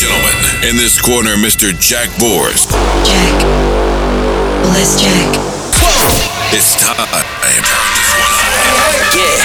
gentlemen, in this corner, Mr. Jack Bors. Jack. Bless Jack. It's time. Yeah.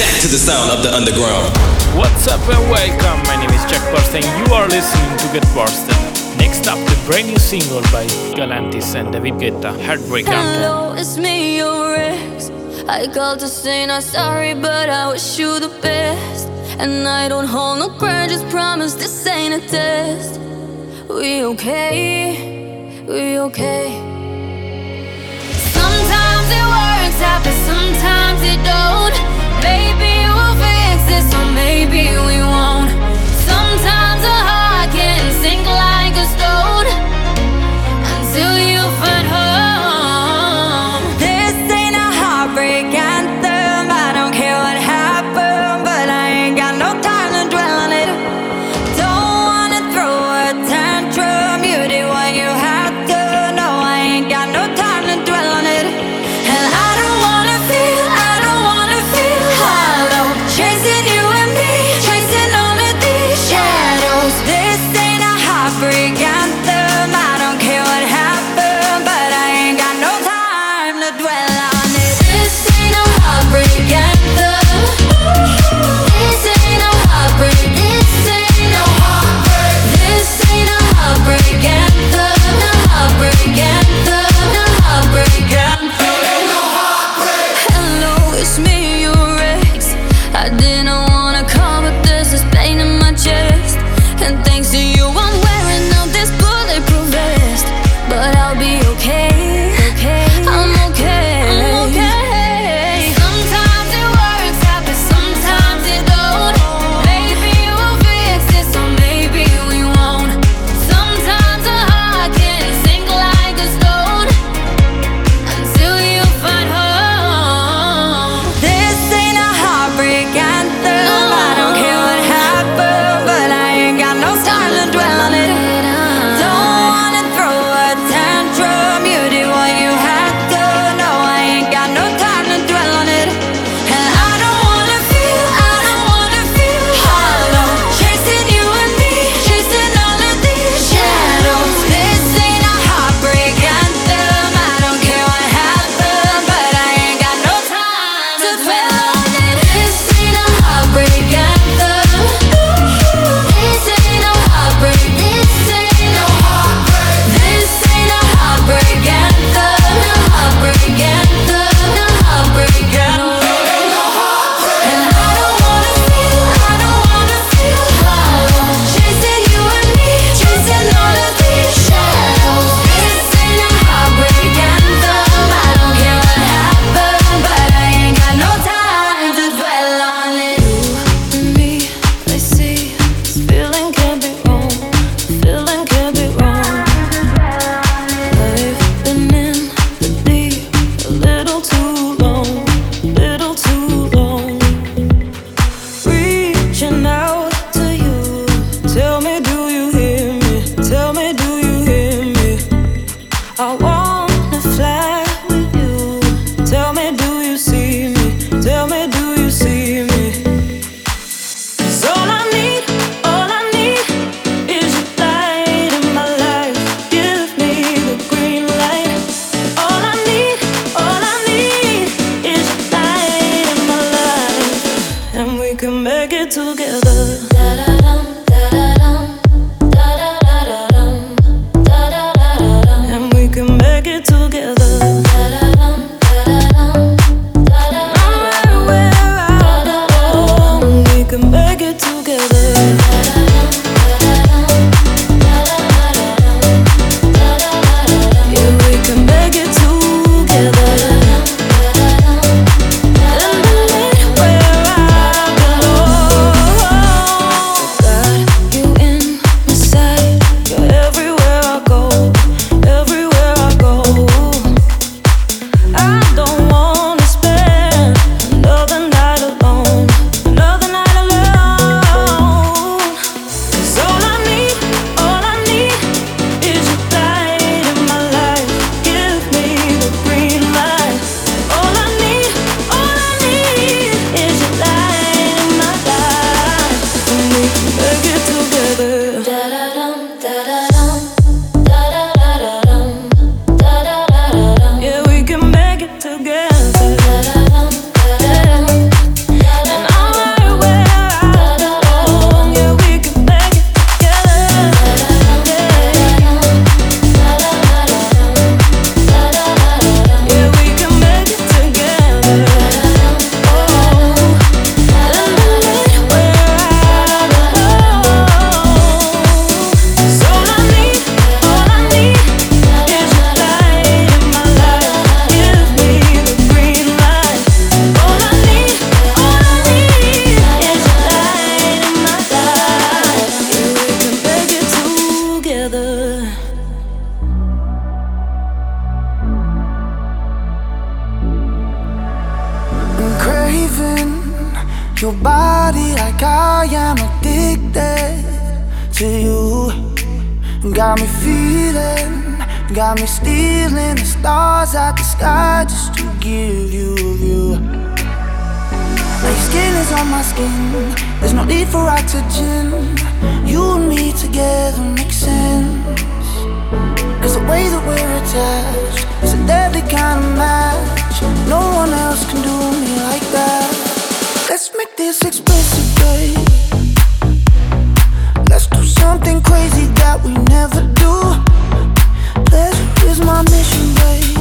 Back to the sound of the underground. What's up and welcome. My name is Jack Borst and you are listening to Get Borsted. Next up, the brand new single by Galantis and David Guetta, Heartbreak Anthem. Hello, it's me, your ex. I called to say not sorry, but I wish you the best. And I don't hold no grudges, promise this ain't a test. We okay, we okay. Sometimes it works out, but sometimes it don't. Maybe we'll fix this, or maybe we won't. Sometimes a heart can sink like a stone until you. fly. No one else can do me like that. Let's make this explicit, babe. Let's do something crazy that we never do. Pleasure is my mission, babe.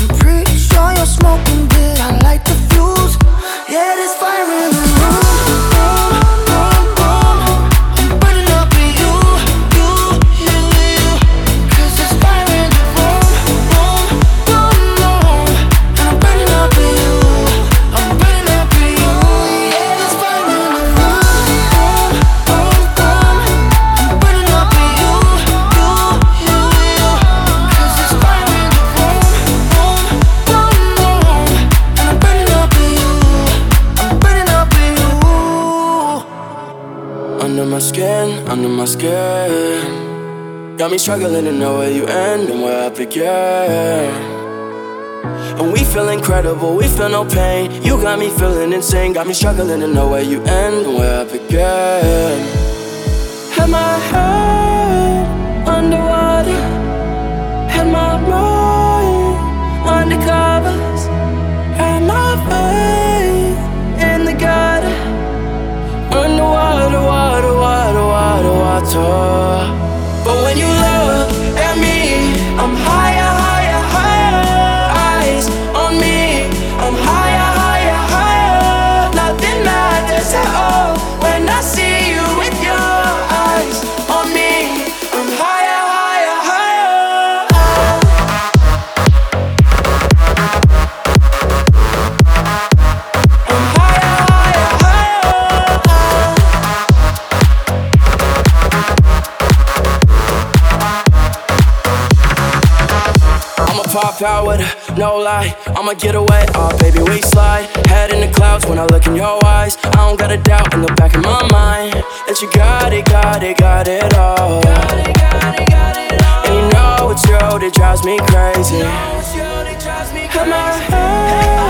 I'm pretty sure you're smoking good. I light the fuse. Yeah, there's fire in the under my skin. Got me struggling to know where you end and where I begin. And we feel incredible, we feel no pain. You got me feeling insane, got me struggling to know where you end and where I begin. Had my head underwater, had my mind undercovers, water. But when you look at me, I'm I'ma pop out with a no lie. I'ma get away, oh baby, we slide. Head in the clouds when I look in your eyes. I don't got a doubt in the back of my mind that you got it, got it, got it all. And you know it's you that drives me crazy. Had my head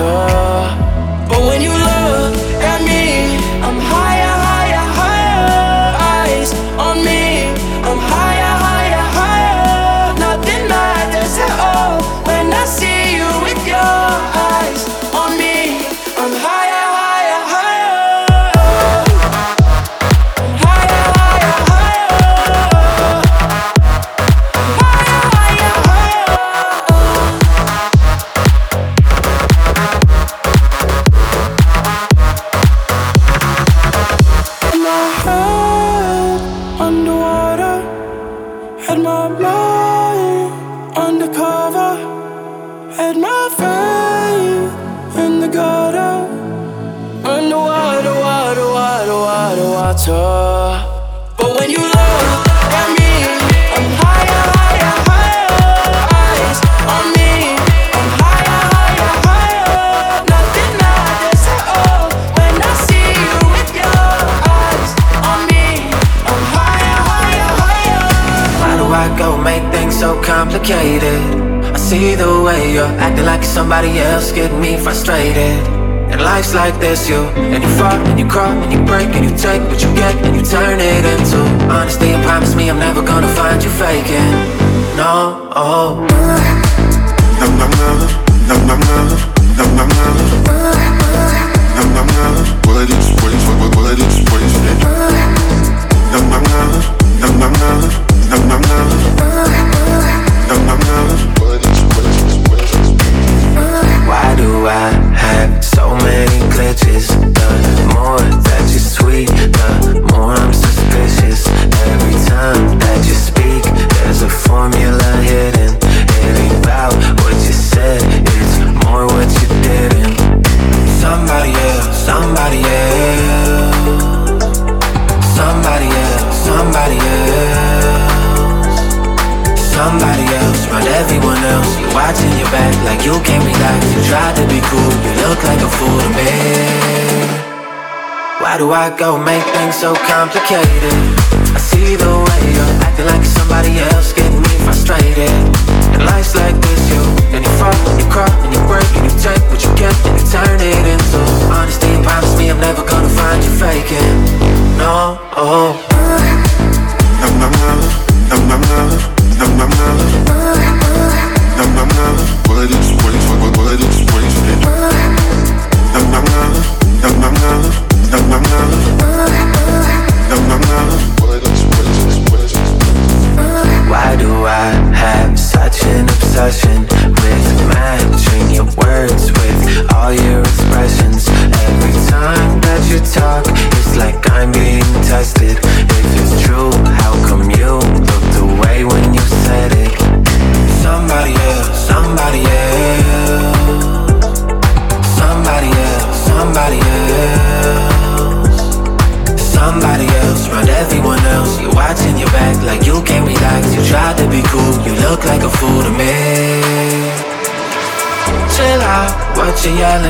water, I go make things so complicated? I see the way you're acting like somebody else, get me frustrated. And life's like this, you and you fall and you crawl and you break and you take what you get and you turn it into honesty. And promise me I'm never gonna find you faking. No, oh. Nam nam nam, nam nam nam, nam nam nam. What is what is what what is what is nam nam, nam nam nam, nam nam nam. What is what is what is? Why do I have so many glitches? The more that you sweet, the more I'm You can relax, you try to be cool, you look like a fool to me. Why do I go make things so complicated? I see the way you're acting like somebody else, getting me frustrated. And life's like this, you and you fall, and you cry, and you break, and you take what you get, and you turn it into honesty. Promise me I'm never gonna find you faking. No. Oh. No, no, no, no, no, no, no, no. Why do I have such an obsession with my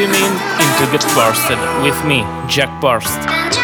tune in into Get Blasted with me, Jack Borst.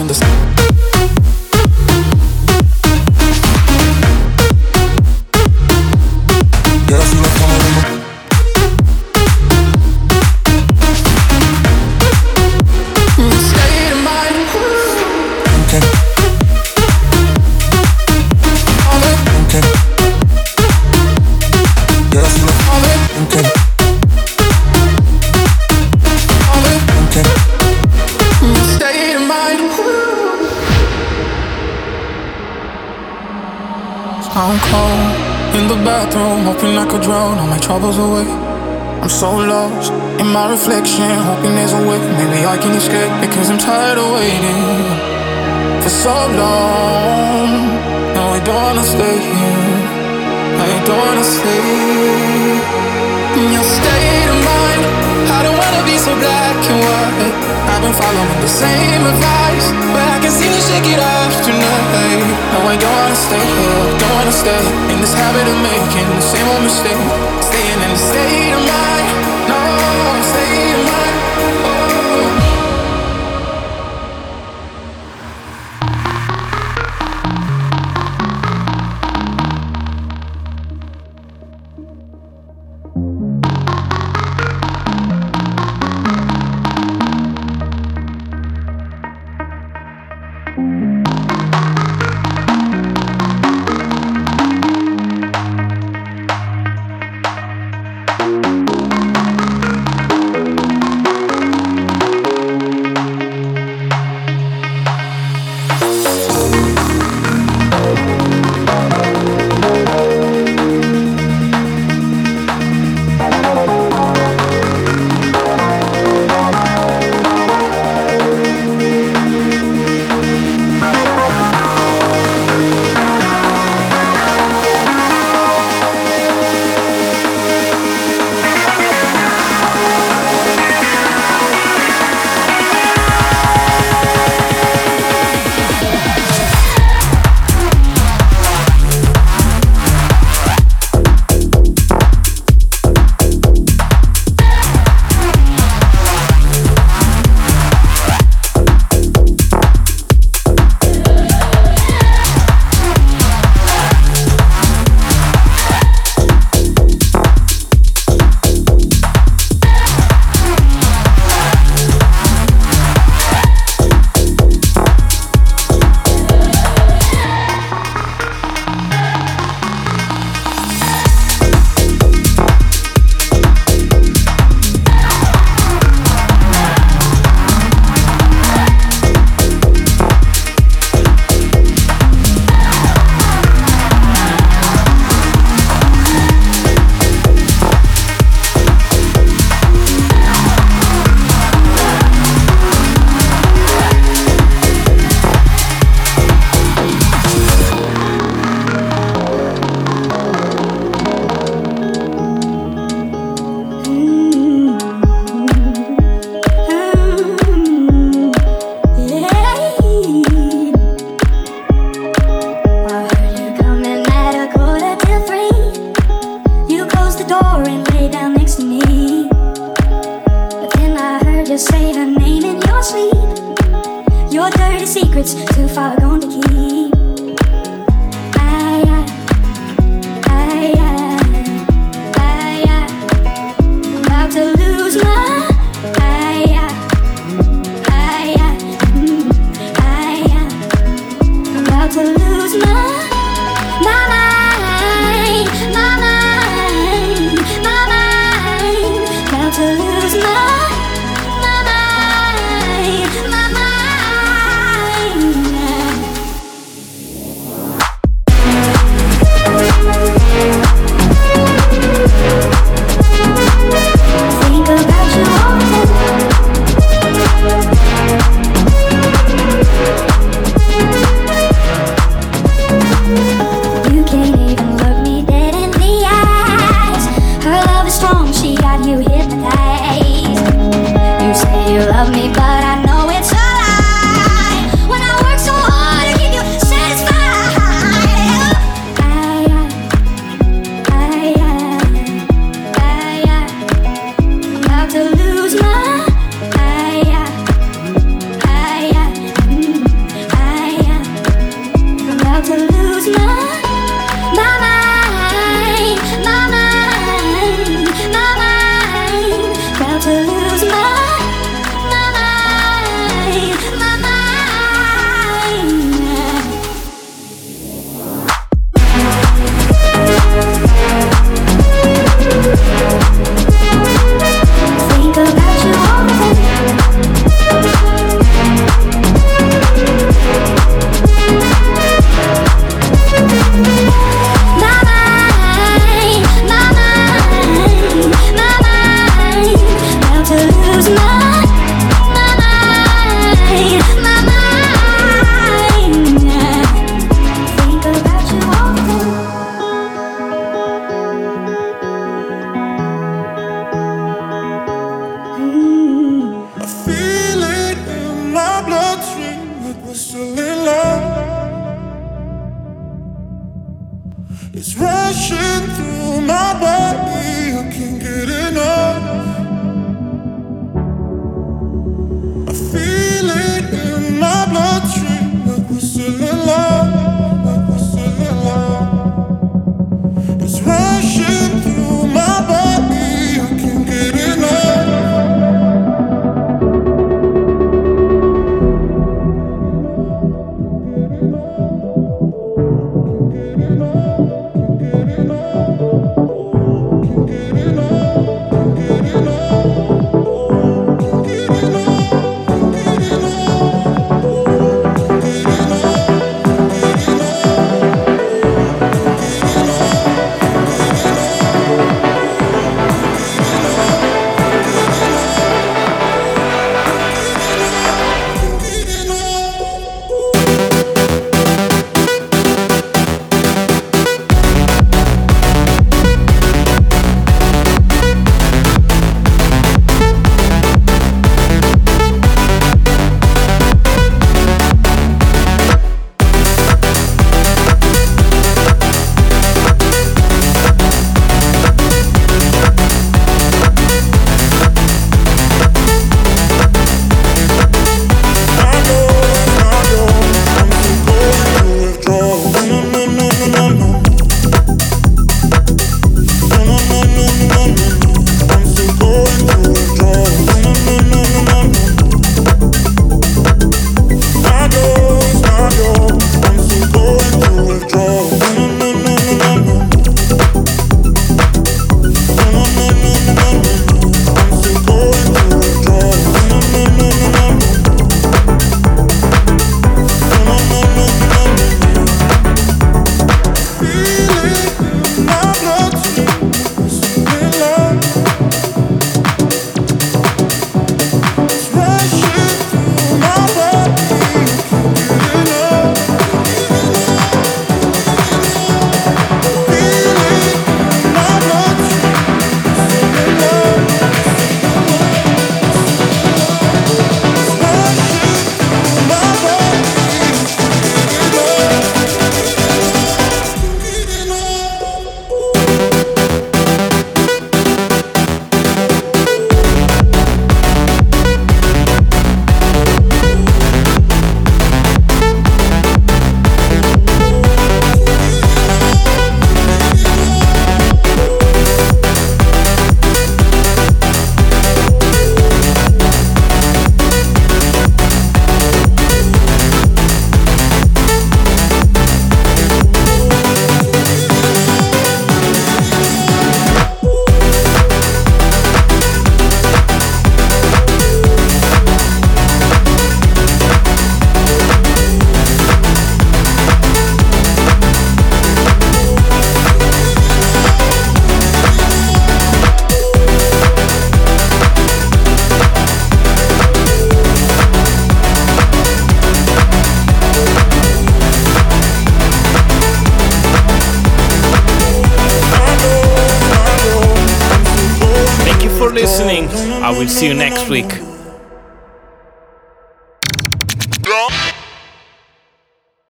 in the sky. bathroom, hoping I could drown all my troubles away. I'm so lost in my reflection, hoping there's a way maybe I can escape because I'm tired of waiting for so long. No, I don't wanna stay here. I don't wanna stay in your state of mind. I don't wanna be so black and white. I've been following the same advice, but I can seem to shake it off tonight. No, I don't wanna stay here, don't wanna stay in this habit of making the same old mistake, staying in the state of mind.